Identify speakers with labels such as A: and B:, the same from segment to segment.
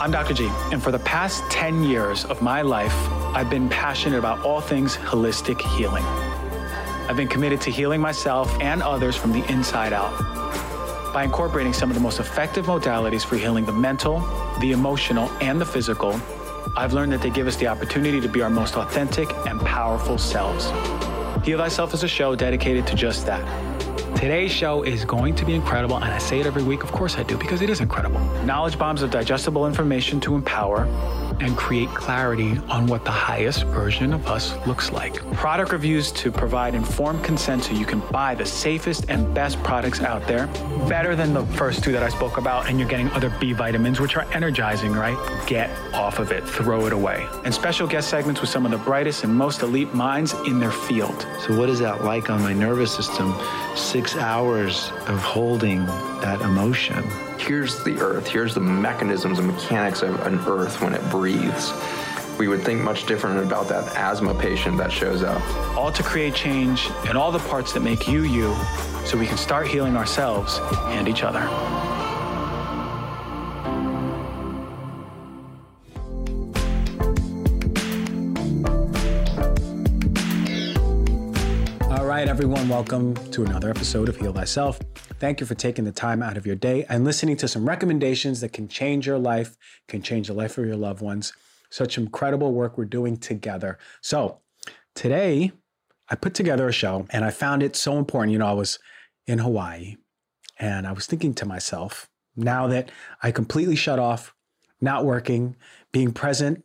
A: I'm Dr. G, and for the past 10 years of my life, I've been passionate about all things holistic healing. I've been committed to healing myself and others from the inside out by incorporating some of the most effective modalities for healing the mental, the emotional, and the physical. I've learned that they give us the opportunity to be our most authentic and powerful selves. Heal Thyself is a show dedicated to just that. Today's show is going to be incredible, and I say it every week. Of course, I do, because it is incredible. Knowledge bombs of digestible information to empower and create clarity on what the highest version of us looks like. Product reviews to provide informed consent so you can buy the safest and best products out there. Better than the first two that I spoke about, and you're getting other B vitamins, which are energizing, right? Get off of it, throw it away. And special guest segments with some of the brightest and most elite minds in their field.
B: So, what is that like on my nervous system? Six hours of holding that emotion.
C: Here's the earth, here's the mechanisms and mechanics of an earth when it breathes. We would think much different about that asthma patient that shows up.
A: All to create change in all the parts that make you you so we can start healing ourselves and each other. Everyone, welcome to another episode of Heal Thyself. Thank you for taking the time out of your day and listening to some recommendations that can change your life, can change the life of your loved ones. Such incredible work we're doing together. So, today I put together a show and I found it so important. You know, I was in Hawaii and I was thinking to myself, now that I completely shut off, not working, being present,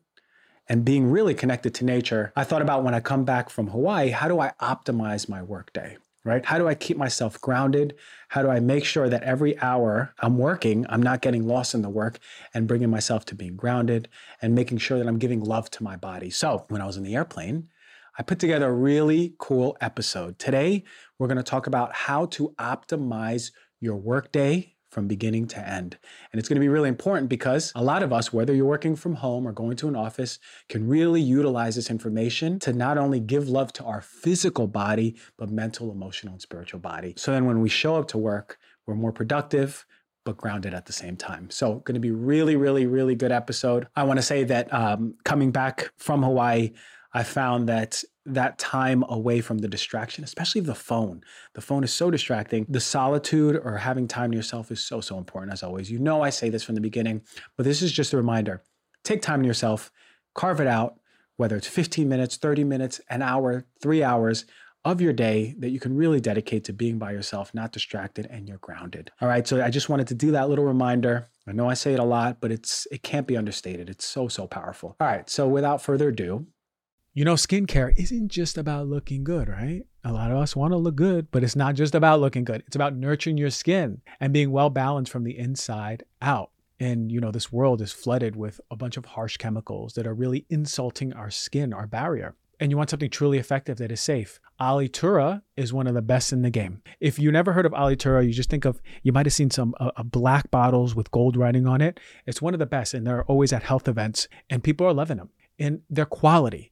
A: and being really connected to nature, I thought about when I come back from Hawaii, how do I optimize my workday? Right? How do I keep myself grounded? How do I make sure that every hour I'm working, I'm not getting lost in the work and bringing myself to being grounded and making sure that I'm giving love to my body? So, when I was in the airplane, I put together a really cool episode. Today, we're going to talk about how to optimize your workday from beginning to end. And it's going to be really important because a lot of us, whether you're working from home or going to an office, can really utilize this information to not only give love to our physical body, but mental, emotional, and spiritual body. So then when we show up to work, we're more productive, but grounded at the same time. So, going to be really, really, really good episode. I want to say that um, coming back from Hawaii, I found that that time away from the distraction, especially the phone. The phone is so distracting. The solitude or having time to yourself is so, so important, as always. You know, I say this from the beginning, but this is just a reminder take time to yourself, carve it out, whether it's 15 minutes, 30 minutes, an hour, three hours of your day that you can really dedicate to being by yourself, not distracted, and you're grounded. All right. So I just wanted to do that little reminder. I know I say it a lot, but it's it can't be understated. It's so, so powerful. All right. So without further ado, you know, skincare isn't just about looking good, right? A lot of us want to look good, but it's not just about looking good. It's about nurturing your skin and being well balanced from the inside out. And, you know, this world is flooded with a bunch of harsh chemicals that are really insulting our skin, our barrier. And you want something truly effective that is safe. Alitura is one of the best in the game. If you never heard of Alitura, you just think of, you might have seen some uh, uh, black bottles with gold writing on it. It's one of the best, and they're always at health events, and people are loving them. And their quality,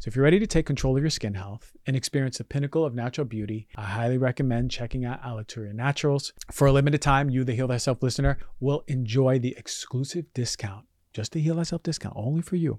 A: So, if you're ready to take control of your skin health and experience the pinnacle of natural beauty, I highly recommend checking out Alitura Naturals. For a limited time, you, the Heal Thyself listener, will enjoy the exclusive discount, just the Heal Thyself discount, only for you.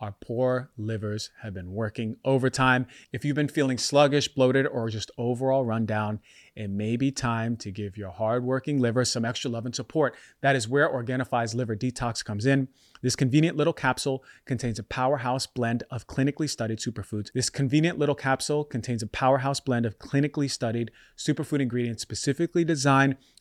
A: our poor livers have been working overtime. If you've been feeling sluggish, bloated, or just overall rundown, it may be time to give your hardworking liver some extra love and support. That is where Organifi's Liver Detox comes in. This convenient little capsule contains a powerhouse blend of clinically studied superfoods. This convenient little capsule contains a powerhouse blend of clinically studied superfood ingredients specifically designed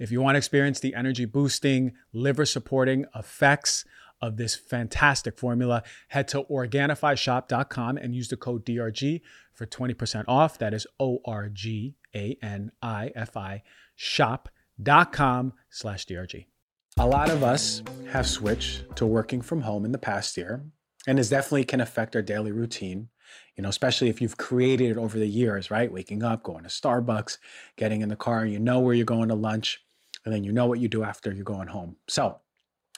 A: If you want to experience the energy boosting, liver supporting effects of this fantastic formula, head to organifishop.com and use the code DRG for 20% off. That is O R G A N I F I shop.com slash DRG. A lot of us have switched to working from home in the past year, and this definitely can affect our daily routine you know, especially if you've created it over the years, right? Waking up, going to Starbucks, getting in the car, you know where you're going to lunch and then you know what you do after you're going home. So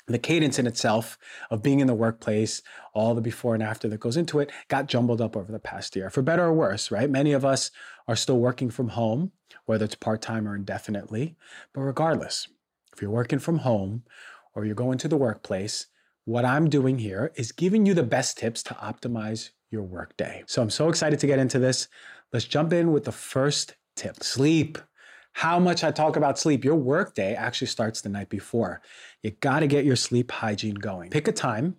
A: the cadence in itself of being in the workplace, all the before and after that goes into it, got jumbled up over the past year, for better or worse, right? Many of us are still working from home, whether it's part time or indefinitely. But regardless, if you're working from home or you're going to the workplace, what I'm doing here is giving you the best tips to optimize your workday. So I'm so excited to get into this. Let's jump in with the first tip sleep how much I talk about sleep. Your workday actually starts the night before. You got to get your sleep hygiene going. Pick a time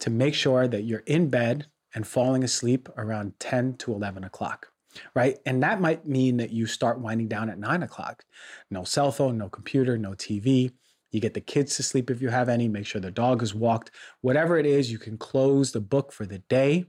A: to make sure that you're in bed and falling asleep around 10 to 11 o'clock, right? And that might mean that you start winding down at 9 o'clock. No cell phone, no computer, no TV. You get the kids to sleep if you have any, make sure the dog is walked. Whatever it is, you can close the book for the day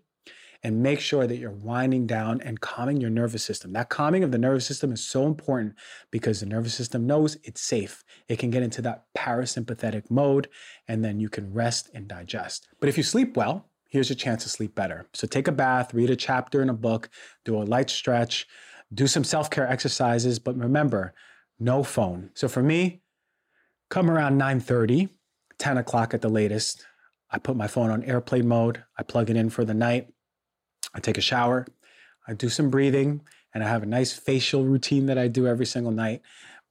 A: and make sure that you're winding down and calming your nervous system. That calming of the nervous system is so important because the nervous system knows it's safe. It can get into that parasympathetic mode and then you can rest and digest. But if you sleep well, here's your chance to sleep better. So take a bath, read a chapter in a book, do a light stretch, do some self care exercises, but remember, no phone. So for me, come around 9:30, 10 o'clock at the latest. I put my phone on airplane mode. I plug it in for the night. I take a shower, I do some breathing, and I have a nice facial routine that I do every single night.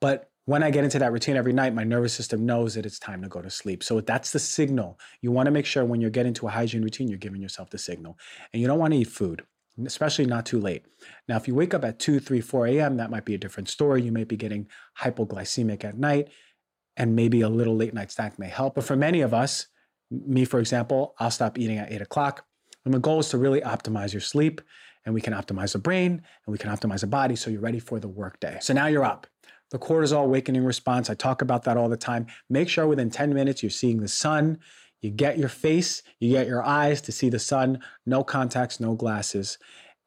A: But when I get into that routine every night, my nervous system knows that it's time to go to sleep. So that's the signal. You want to make sure when you're getting to a hygiene routine, you're giving yourself the signal. And you don't want to eat food, especially not too late. Now, if you wake up at 2, 3, 4 a.m., that might be a different story. You may be getting hypoglycemic at night, and maybe a little late night snack may help. But for many of us, me, for example, I'll stop eating at 8 o'clock. And the goal is to really optimize your sleep, and we can optimize the brain and we can optimize the body so you're ready for the workday. So now you're up. The cortisol awakening response, I talk about that all the time. Make sure within 10 minutes you're seeing the sun. You get your face, you get your eyes to see the sun, no contacts, no glasses.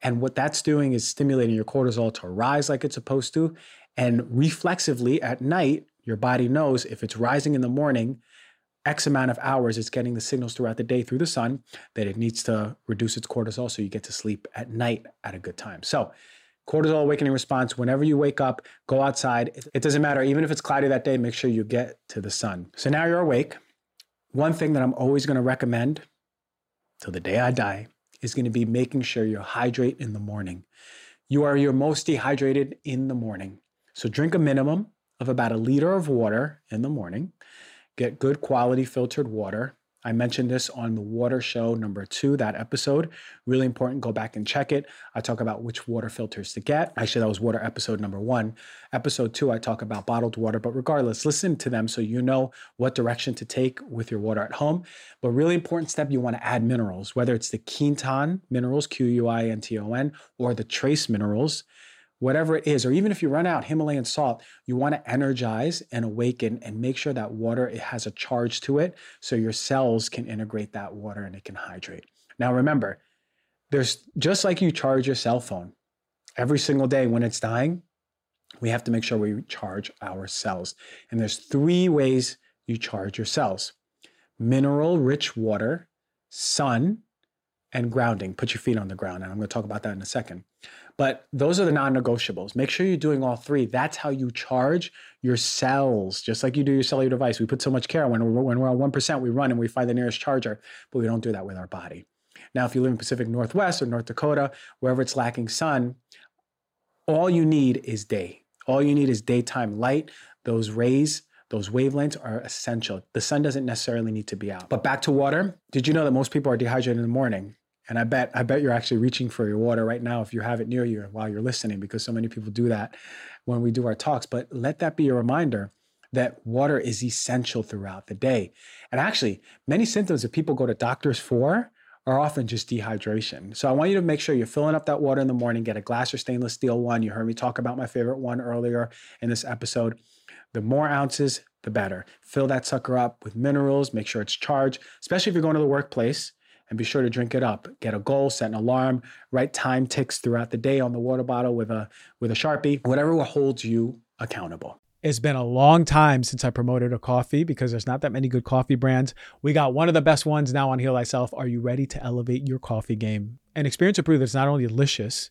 A: And what that's doing is stimulating your cortisol to rise like it's supposed to. And reflexively at night, your body knows if it's rising in the morning, X amount of hours, it's getting the signals throughout the day through the sun that it needs to reduce its cortisol so you get to sleep at night at a good time. So, cortisol awakening response whenever you wake up, go outside. It doesn't matter, even if it's cloudy that day, make sure you get to the sun. So now you're awake. One thing that I'm always going to recommend till the day I die is going to be making sure you hydrate in the morning. You are your most dehydrated in the morning. So drink a minimum of about a liter of water in the morning. Get good quality filtered water. I mentioned this on the water show number two, that episode. Really important. Go back and check it. I talk about which water filters to get. Actually, that was water episode number one. Episode two, I talk about bottled water, but regardless, listen to them so you know what direction to take with your water at home. But really important step, you want to add minerals, whether it's the Quinton minerals, Q U I N T O N, or the trace minerals whatever it is, or even if you run out Himalayan salt, you want to energize and awaken and make sure that water it has a charge to it so your cells can integrate that water and it can hydrate. Now remember, there's just like you charge your cell phone every single day when it's dying, we have to make sure we charge our cells. And there's three ways you charge your cells. Mineral rich water, sun, and grounding. Put your feet on the ground. And I'm going to talk about that in a second. But those are the non negotiables. Make sure you're doing all three. That's how you charge your cells, just like you do your cellular device. We put so much care when we're, when we're on 1%, we run and we find the nearest charger, but we don't do that with our body. Now, if you live in Pacific Northwest or North Dakota, wherever it's lacking sun, all you need is day. All you need is daytime light. Those rays, those wavelengths are essential. The sun doesn't necessarily need to be out. But back to water. Did you know that most people are dehydrated in the morning? And I bet I bet you're actually reaching for your water right now if you have it near you while you're listening because so many people do that when we do our talks. But let that be a reminder that water is essential throughout the day. And actually, many symptoms that people go to doctors for are often just dehydration. So I want you to make sure you're filling up that water in the morning. Get a glass or stainless steel one. You heard me talk about my favorite one earlier in this episode. The more ounces, the better. Fill that sucker up with minerals. Make sure it's charged, especially if you're going to the workplace and be sure to drink it up. Get a goal, set an alarm, write time ticks throughout the day on the water bottle with a with a Sharpie, whatever holds you accountable. It's been a long time since I promoted a coffee because there's not that many good coffee brands. We got one of the best ones now on Heal Thyself. Are you ready to elevate your coffee game? And experience will prove that it's not only delicious,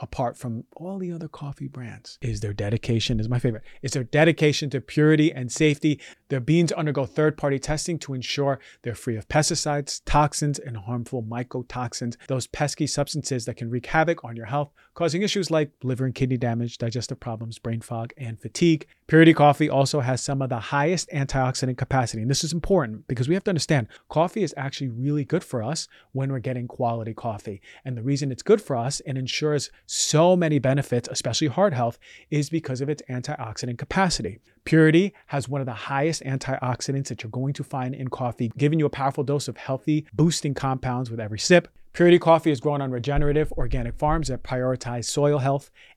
A: apart from all the other coffee brands is their dedication is my favorite. Is their dedication to purity and safety. Their beans undergo third-party testing to ensure they're free of pesticides toxins and harmful mycotoxins those pesky substances that can wreak havoc on your health causing issues like liver and kidney damage digestive problems brain fog and fatigue purity coffee also has some of the highest antioxidant capacity and this is important because we have to understand coffee is actually really good for us when we're getting quality coffee and the reason it's good for us and ensures so many benefits, especially heart health, is because of its antioxidant capacity. Purity has one of the highest antioxidants that you're going to find in coffee, giving you a powerful dose of healthy, boosting compounds with every sip. Purity Coffee is grown on regenerative organic farms that prioritize soil health,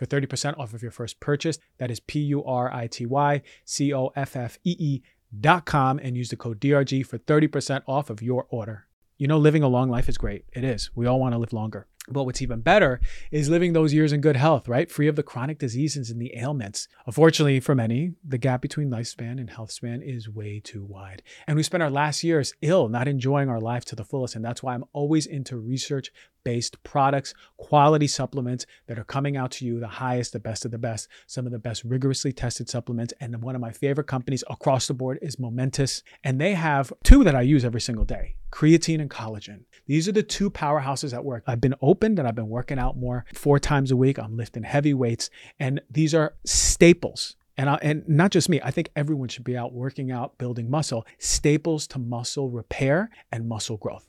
A: for 30% off of your first purchase. That is P U R I T Y C O F F E E dot com and use the code DRG for 30% off of your order. You know, living a long life is great. It is. We all want to live longer. But what's even better is living those years in good health, right? Free of the chronic diseases and the ailments. Unfortunately, for many, the gap between lifespan and health span is way too wide. And we spend our last years ill, not enjoying our life to the fullest. And that's why I'm always into research based products, quality supplements that are coming out to you the highest, the best of the best, some of the best rigorously tested supplements. And one of my favorite companies across the board is Momentous. And they have two that I use every single day creatine and collagen. These are the two powerhouses at work. I've been opened and I've been working out more four times a week. I'm lifting heavy weights, and these are staples and, I, and not just me, I think everyone should be out working out, building muscle, staples to muscle repair and muscle growth.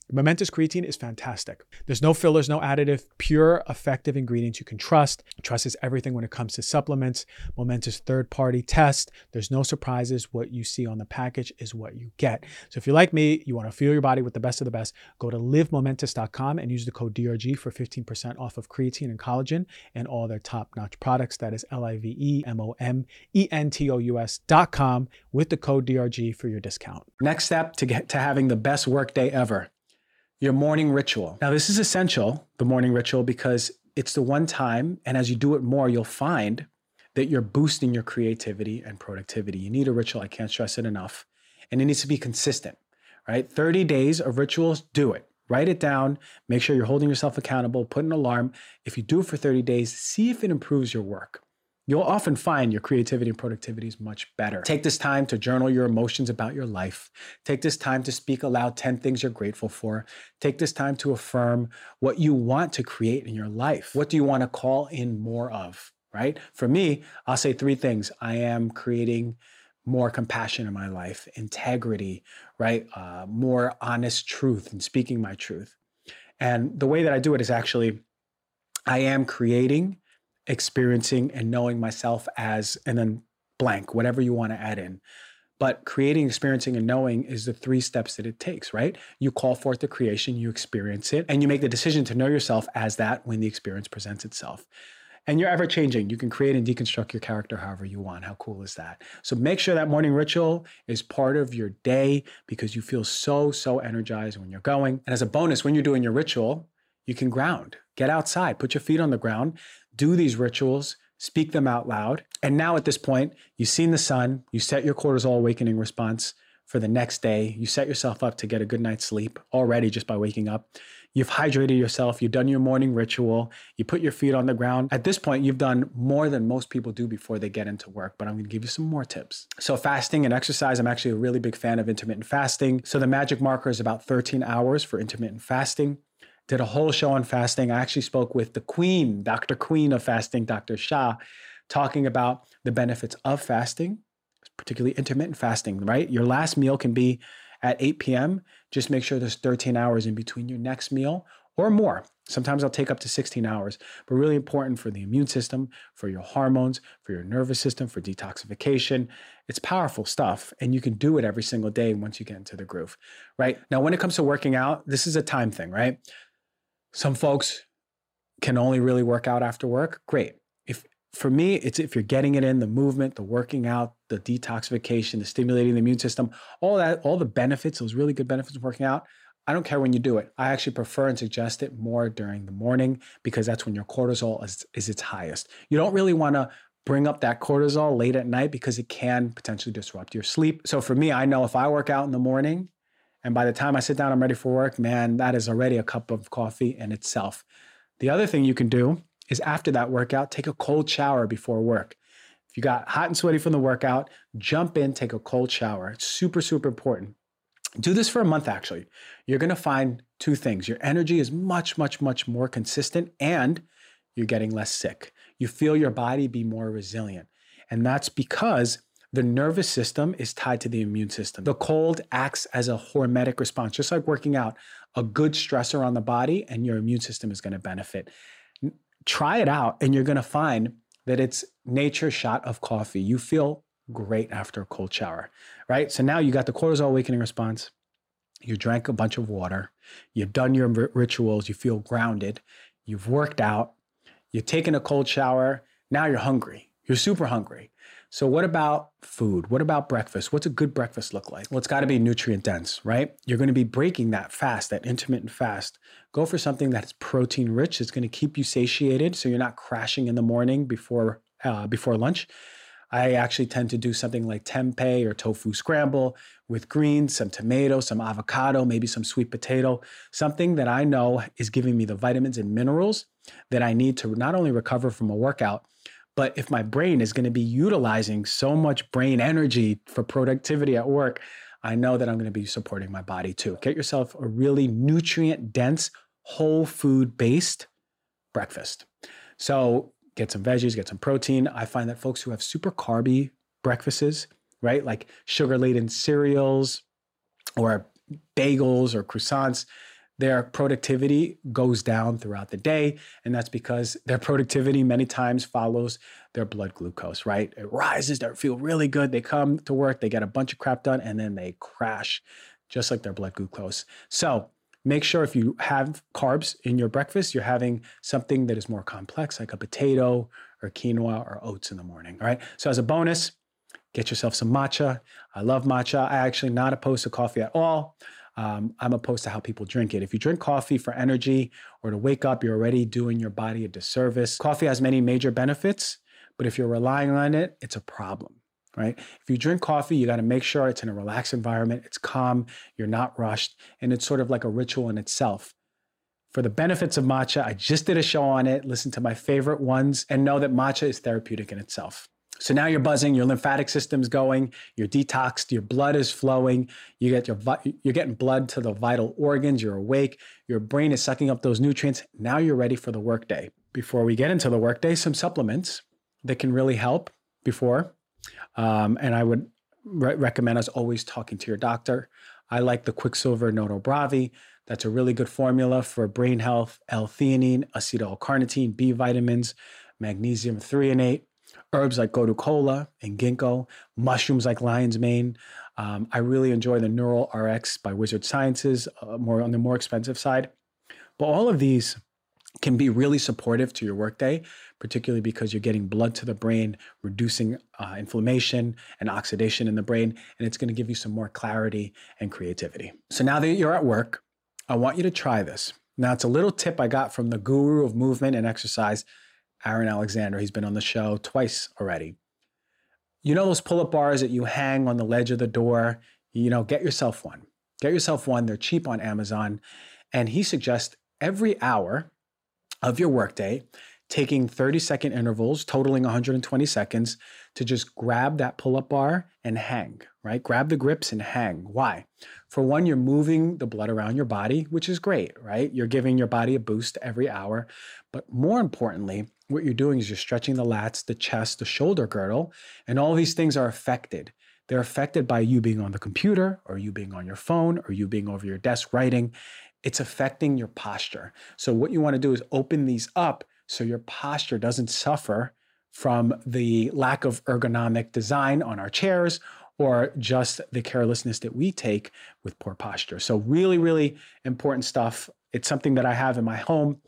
A: Momentous creatine is fantastic. There's no fillers, no additive, pure, effective ingredients you can trust. Trust is everything when it comes to supplements. Momentous third party test. There's no surprises. What you see on the package is what you get. So if you're like me, you want to fuel your body with the best of the best, go to livemomentous.com and use the code DRG for 15% off of creatine and collagen and all their top notch products. That is L I V E M O M E N T O U S.com with the code DRG for your discount. Next step to get to having the best workday ever your morning ritual. Now, this is essential, the morning ritual, because it's the one time, and as you do it more, you'll find that you're boosting your creativity and productivity. You need a ritual. I can't stress it enough. And it needs to be consistent, right? 30 days of rituals, do it. Write it down. Make sure you're holding yourself accountable. Put an alarm. If you do it for 30 days, see if it improves your work you'll often find your creativity and productivity is much better. Take this time to journal your emotions about your life. Take this time to speak aloud 10 things you're grateful for. Take this time to affirm what you want to create in your life. What do you want to call in more of, right? For me, I'll say three things. I am creating more compassion in my life, integrity, right? Uh, more honest truth and speaking my truth. And the way that I do it is actually, I am creating experiencing and knowing myself as, and then blank, whatever you want to add in. But creating, experiencing, and knowing is the three steps that it takes, right? You call forth the creation, you experience it, and you make the decision to know yourself as that when the experience presents itself. And you're ever changing. You can create and deconstruct your character however you want. How cool is that? So make sure that morning ritual is part of your day because you feel so, so energized when you're going. And as a bonus, when you're doing your ritual, you can ground, get outside, put your feet on the ground, do these rituals, speak them out loud. And now at this point, you've seen the sun, you set your cortisol awakening response for the next day, you set yourself up to get a good night's sleep already just by waking up. You've hydrated yourself, you've done your morning ritual, you put your feet on the ground. At this point, you've done more than most people do before they get into work, but I'm gonna give you some more tips. So, fasting and exercise, I'm actually a really big fan of intermittent fasting. So, the magic marker is about 13 hours for intermittent fasting did a whole show on fasting. I actually spoke with the queen, Dr. Queen of fasting, Dr. Shah, talking about the benefits of fasting, particularly intermittent fasting, right? Your last meal can be at 8 p.m. Just make sure there's 13 hours in between your next meal or more. Sometimes I'll take up to 16 hours, but really important for the immune system, for your hormones, for your nervous system, for detoxification. It's powerful stuff, and you can do it every single day once you get into the groove, right? Now, when it comes to working out, this is a time thing, right? Some folks can only really work out after work. Great. If for me, it's if you're getting it in the movement, the working out, the detoxification, the stimulating the immune system, all that, all the benefits, those really good benefits of working out. I don't care when you do it. I actually prefer and suggest it more during the morning because that's when your cortisol is, is its highest. You don't really want to bring up that cortisol late at night because it can potentially disrupt your sleep. So for me, I know if I work out in the morning, and by the time I sit down, I'm ready for work, man, that is already a cup of coffee in itself. The other thing you can do is after that workout, take a cold shower before work. If you got hot and sweaty from the workout, jump in, take a cold shower. It's super, super important. Do this for a month, actually. You're gonna find two things. Your energy is much, much, much more consistent and you're getting less sick. You feel your body be more resilient. And that's because the nervous system is tied to the immune system. The cold acts as a hormetic response, just like working out, a good stressor on the body, and your immune system is going to benefit. Try it out, and you're going to find that it's nature's shot of coffee. You feel great after a cold shower, right? So now you got the cortisol awakening response. You drank a bunch of water. You've done your rituals. You feel grounded. You've worked out. You've taken a cold shower. Now you're hungry. You're super hungry. So, what about food? What about breakfast? What's a good breakfast look like? Well, it's got to be nutrient dense, right? You're going to be breaking that fast, that intermittent fast. Go for something that's protein rich. It's going to keep you satiated, so you're not crashing in the morning before uh, before lunch. I actually tend to do something like tempeh or tofu scramble with greens, some tomato, some avocado, maybe some sweet potato, something that I know is giving me the vitamins and minerals that I need to not only recover from a workout, but if my brain is going to be utilizing so much brain energy for productivity at work, I know that I'm going to be supporting my body too. Get yourself a really nutrient dense, whole food based breakfast. So get some veggies, get some protein. I find that folks who have super carby breakfasts, right, like sugar laden cereals or bagels or croissants, their productivity goes down throughout the day. And that's because their productivity many times follows their blood glucose, right? It rises, they feel really good. They come to work, they get a bunch of crap done, and then they crash, just like their blood glucose. So make sure if you have carbs in your breakfast, you're having something that is more complex, like a potato or quinoa or oats in the morning. All right. So as a bonus, get yourself some matcha. I love matcha. I actually not opposed to coffee at all. Um, I'm opposed to how people drink it. If you drink coffee for energy or to wake up, you're already doing your body a disservice. Coffee has many major benefits, but if you're relying on it, it's a problem, right? If you drink coffee, you got to make sure it's in a relaxed environment, it's calm, you're not rushed, and it's sort of like a ritual in itself. For the benefits of matcha, I just did a show on it. Listen to my favorite ones and know that matcha is therapeutic in itself. So now you're buzzing, your lymphatic system's going, you're detoxed, your blood is flowing, you get your you're getting blood to the vital organs, you're awake, your brain is sucking up those nutrients. Now you're ready for the workday. Before we get into the workday, some supplements that can really help before. Um, and I would re- recommend us always talking to your doctor. I like the Quicksilver Noto Bravi. That's a really good formula for brain health, L-theanine, acetyl-carnitine, B vitamins, magnesium threonate herbs like gotu kola and ginkgo, mushrooms like lion's mane. Um, I really enjoy the Neural RX by Wizard Sciences, uh, more on the more expensive side. But all of these can be really supportive to your workday, particularly because you're getting blood to the brain, reducing uh, inflammation and oxidation in the brain, and it's going to give you some more clarity and creativity. So now that you're at work, I want you to try this. Now, it's a little tip I got from the guru of movement and exercise, Aaron Alexander. He's been on the show twice already. You know those pull up bars that you hang on the ledge of the door? You know, get yourself one. Get yourself one. They're cheap on Amazon. And he suggests every hour of your workday, taking 30 second intervals, totaling 120 seconds, to just grab that pull up bar and hang, right? Grab the grips and hang. Why? For one, you're moving the blood around your body, which is great, right? You're giving your body a boost every hour. But more importantly, what you're doing is you're stretching the lats, the chest, the shoulder girdle, and all these things are affected. They're affected by you being on the computer or you being on your phone or you being over your desk writing. It's affecting your posture. So, what you want to do is open these up so your posture doesn't suffer from the lack of ergonomic design on our chairs or just the carelessness that we take with poor posture. So, really, really important stuff. It's something that I have in my home.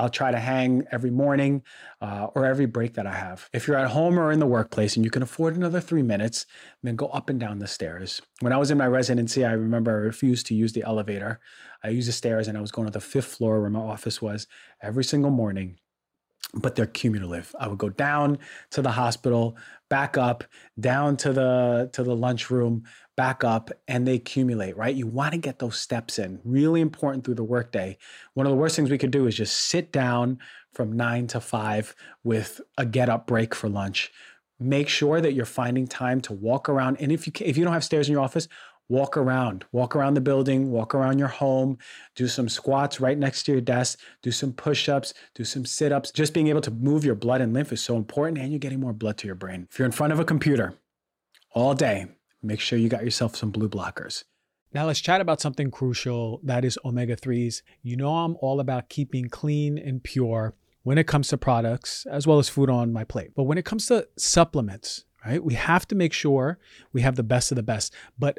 A: I'll try to hang every morning uh, or every break that I have. If you're at home or in the workplace and you can afford another three minutes, then go up and down the stairs. When I was in my residency, I remember I refused to use the elevator. I used the stairs and I was going to the fifth floor where my office was every single morning but they're cumulative. I would go down to the hospital, back up, down to the to the lunchroom, back up, and they accumulate, right? You want to get those steps in. Really important through the workday. One of the worst things we could do is just sit down from nine to five with a get up break for lunch. Make sure that you're finding time to walk around. And if you if you don't have stairs in your office, walk around, walk around the building, walk around your home, do some squats right next to your desk, do some push ups, do some sit ups. Just being able to move your blood and lymph is so important, and you're getting more blood to your brain. If you're in front of a computer all day, make sure you got yourself some blue blockers. Now let's chat about something crucial that is omega 3s. You know, I'm all about keeping clean and pure when it comes to products as well as food on my plate. But when it comes to supplements, right? We have to make sure we have the best of the best, but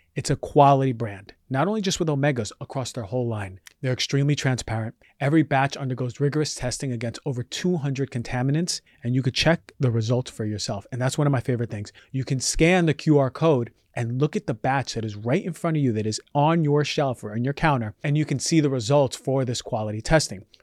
A: it's a quality brand, not only just with omegas across their whole line. They're extremely transparent. Every batch undergoes rigorous testing against over 200 contaminants, and you could check the results for yourself. And that's one of my favorite things. You can scan the QR code and look at the batch that is right in front of you that is on your shelf or on your counter, and you can see the results for this quality testing.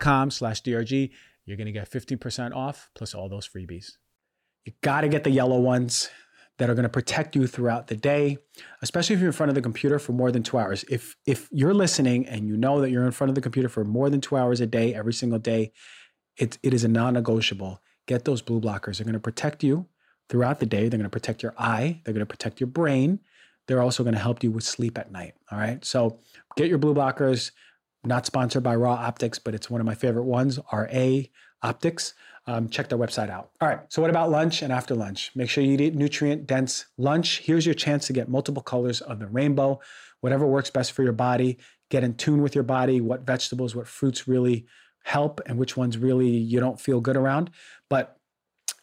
A: com slash DRG. You're going to get 15% off plus all those freebies. You got to get the yellow ones that are going to protect you throughout the day, especially if you're in front of the computer for more than two hours. If if you're listening and you know that you're in front of the computer for more than two hours a day, every single day, it, it is a non-negotiable. Get those blue blockers. They're going to protect you throughout the day. They're going to protect your eye. They're going to protect your brain. They're also going to help you with sleep at night. All right. So get your blue blockers not sponsored by Ra Optics, but it's one of my favorite ones, RA Optics. Um, check their website out. All right, so what about lunch and after lunch? Make sure you eat nutrient dense lunch. Here's your chance to get multiple colors of the rainbow, whatever works best for your body. Get in tune with your body, what vegetables, what fruits really help, and which ones really you don't feel good around. But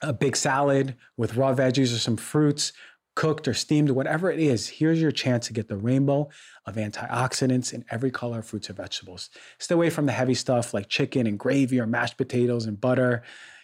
A: a big salad with raw veggies or some fruits, cooked or steamed, whatever it is, here's your chance to get the rainbow of antioxidants in every color of fruits or vegetables. Stay away from the heavy stuff like chicken and gravy or mashed potatoes and butter.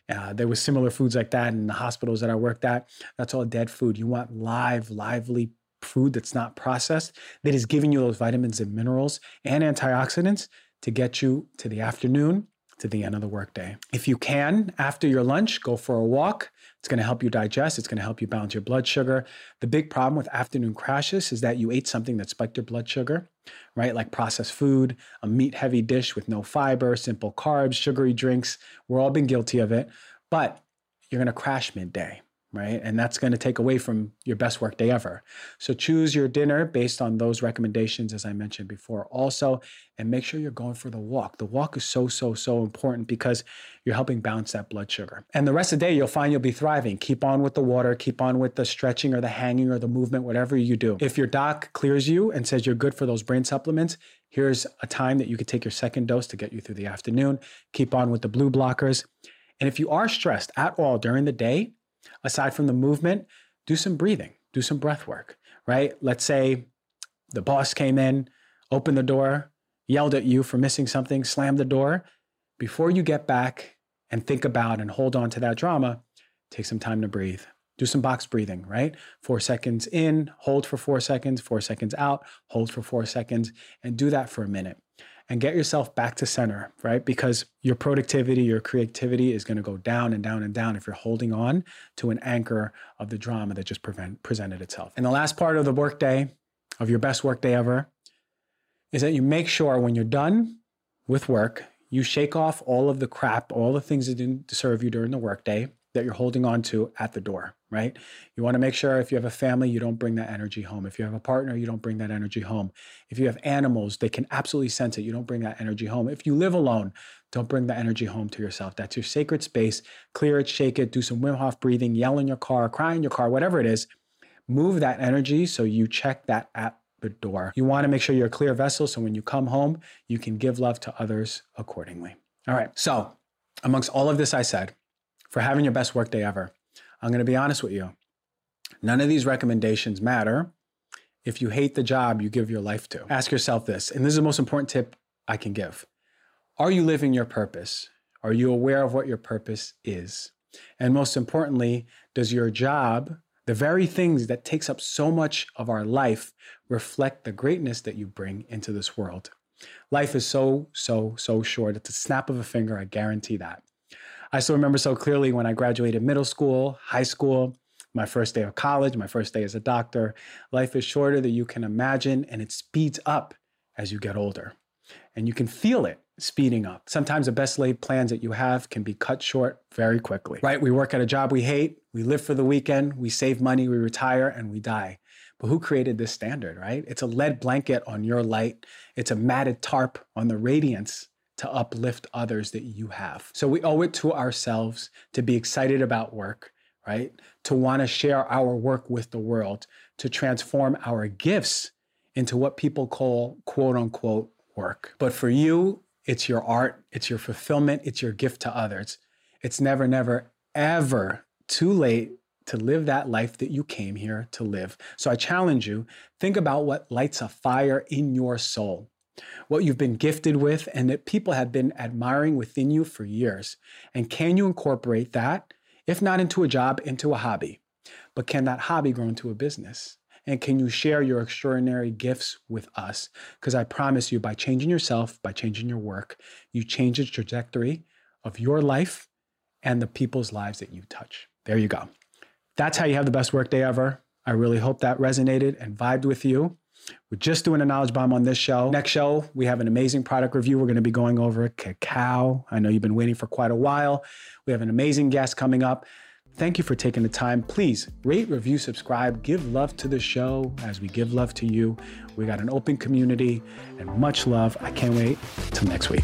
A: Uh, there was similar foods like that in the hospitals that I worked at. That's all dead food. You want live, lively food that's not processed, that is giving you those vitamins and minerals and antioxidants to get you to the afternoon to the end of the workday. If you can, after your lunch, go for a walk. It's going to help you digest. It's going to help you balance your blood sugar. The big problem with afternoon crashes is that you ate something that spiked your blood sugar, right? Like processed food, a meat heavy dish with no fiber, simple carbs, sugary drinks. We're all been guilty of it, but you're going to crash midday right? And that's going to take away from your best work day ever. So choose your dinner based on those recommendations, as I mentioned before, also, and make sure you're going for the walk. The walk is so, so, so important because you're helping balance that blood sugar. And the rest of the day, you'll find you'll be thriving. Keep on with the water, keep on with the stretching or the hanging or the movement, whatever you do. If your doc clears you and says you're good for those brain supplements, here's a time that you could take your second dose to get you through the afternoon. Keep on with the blue blockers. And if you are stressed at all during the day, aside from the movement, do some breathing, do some breath work, right? Let's say the boss came in, opened the door, yelled at you for missing something, slammed the door. Before you get back and think about and hold on to that drama, take some time to breathe. Do some box breathing, right? Four seconds in, hold for four seconds, four seconds out, hold for four seconds, and do that for a minute and get yourself back to center, right? Because your productivity, your creativity is going to go down and down and down if you're holding on to an anchor of the drama that just prevent, presented itself. And the last part of the workday, of your best workday ever, is that you make sure when you're done with work, you shake off all of the crap, all the things that didn't serve you during the workday that you're holding on to at the door right? You want to make sure if you have a family, you don't bring that energy home. If you have a partner, you don't bring that energy home. If you have animals, they can absolutely sense it. You don't bring that energy home. If you live alone, don't bring the energy home to yourself. That's your sacred space. Clear it, shake it, do some Wim Hof breathing, yell in your car, cry in your car, whatever it is. Move that energy so you check that at the door. You want to make sure you're a clear vessel so when you come home, you can give love to others accordingly. All right. So, amongst all of this I said, for having your best workday ever, I'm going to be honest with you. None of these recommendations matter if you hate the job you give your life to. Ask yourself this, and this is the most important tip I can give. Are you living your purpose? Are you aware of what your purpose is? And most importantly, does your job, the very things that takes up so much of our life, reflect the greatness that you bring into this world? Life is so, so, so short. It's a snap of a finger, I guarantee that. I still remember so clearly when I graduated middle school, high school, my first day of college, my first day as a doctor. Life is shorter than you can imagine, and it speeds up as you get older. And you can feel it speeding up. Sometimes the best laid plans that you have can be cut short very quickly, right? We work at a job we hate, we live for the weekend, we save money, we retire, and we die. But who created this standard, right? It's a lead blanket on your light, it's a matted tarp on the radiance to uplift others that you have. So we owe it to ourselves to be excited about work, right? To want to share our work with the world, to transform our gifts into what people call quote unquote work. But for you, it's your art, it's your fulfillment, it's your gift to others. It's never, never, ever too late to live that life that you came here to live. So I challenge you think about what lights a fire in your soul, what you've been gifted with, and that people have been admiring within you for years. And can you incorporate that, if not into a job, into a hobby? But can that hobby grow into a business? And can you share your extraordinary gifts with us? Because I promise you, by changing yourself, by changing your work, you change the trajectory of your life and the people's lives that you touch. There you go. That's how you have the best workday ever. I really hope that resonated and vibed with you. We're just doing a knowledge bomb on this show. Next show, we have an amazing product review. We're going to be going over cacao. I know you've been waiting for quite a while. We have an amazing guest coming up. Thank you for taking the time. Please rate, review, subscribe, give love to the show as we give love to you. We got an open community and much love. I can't wait till next week.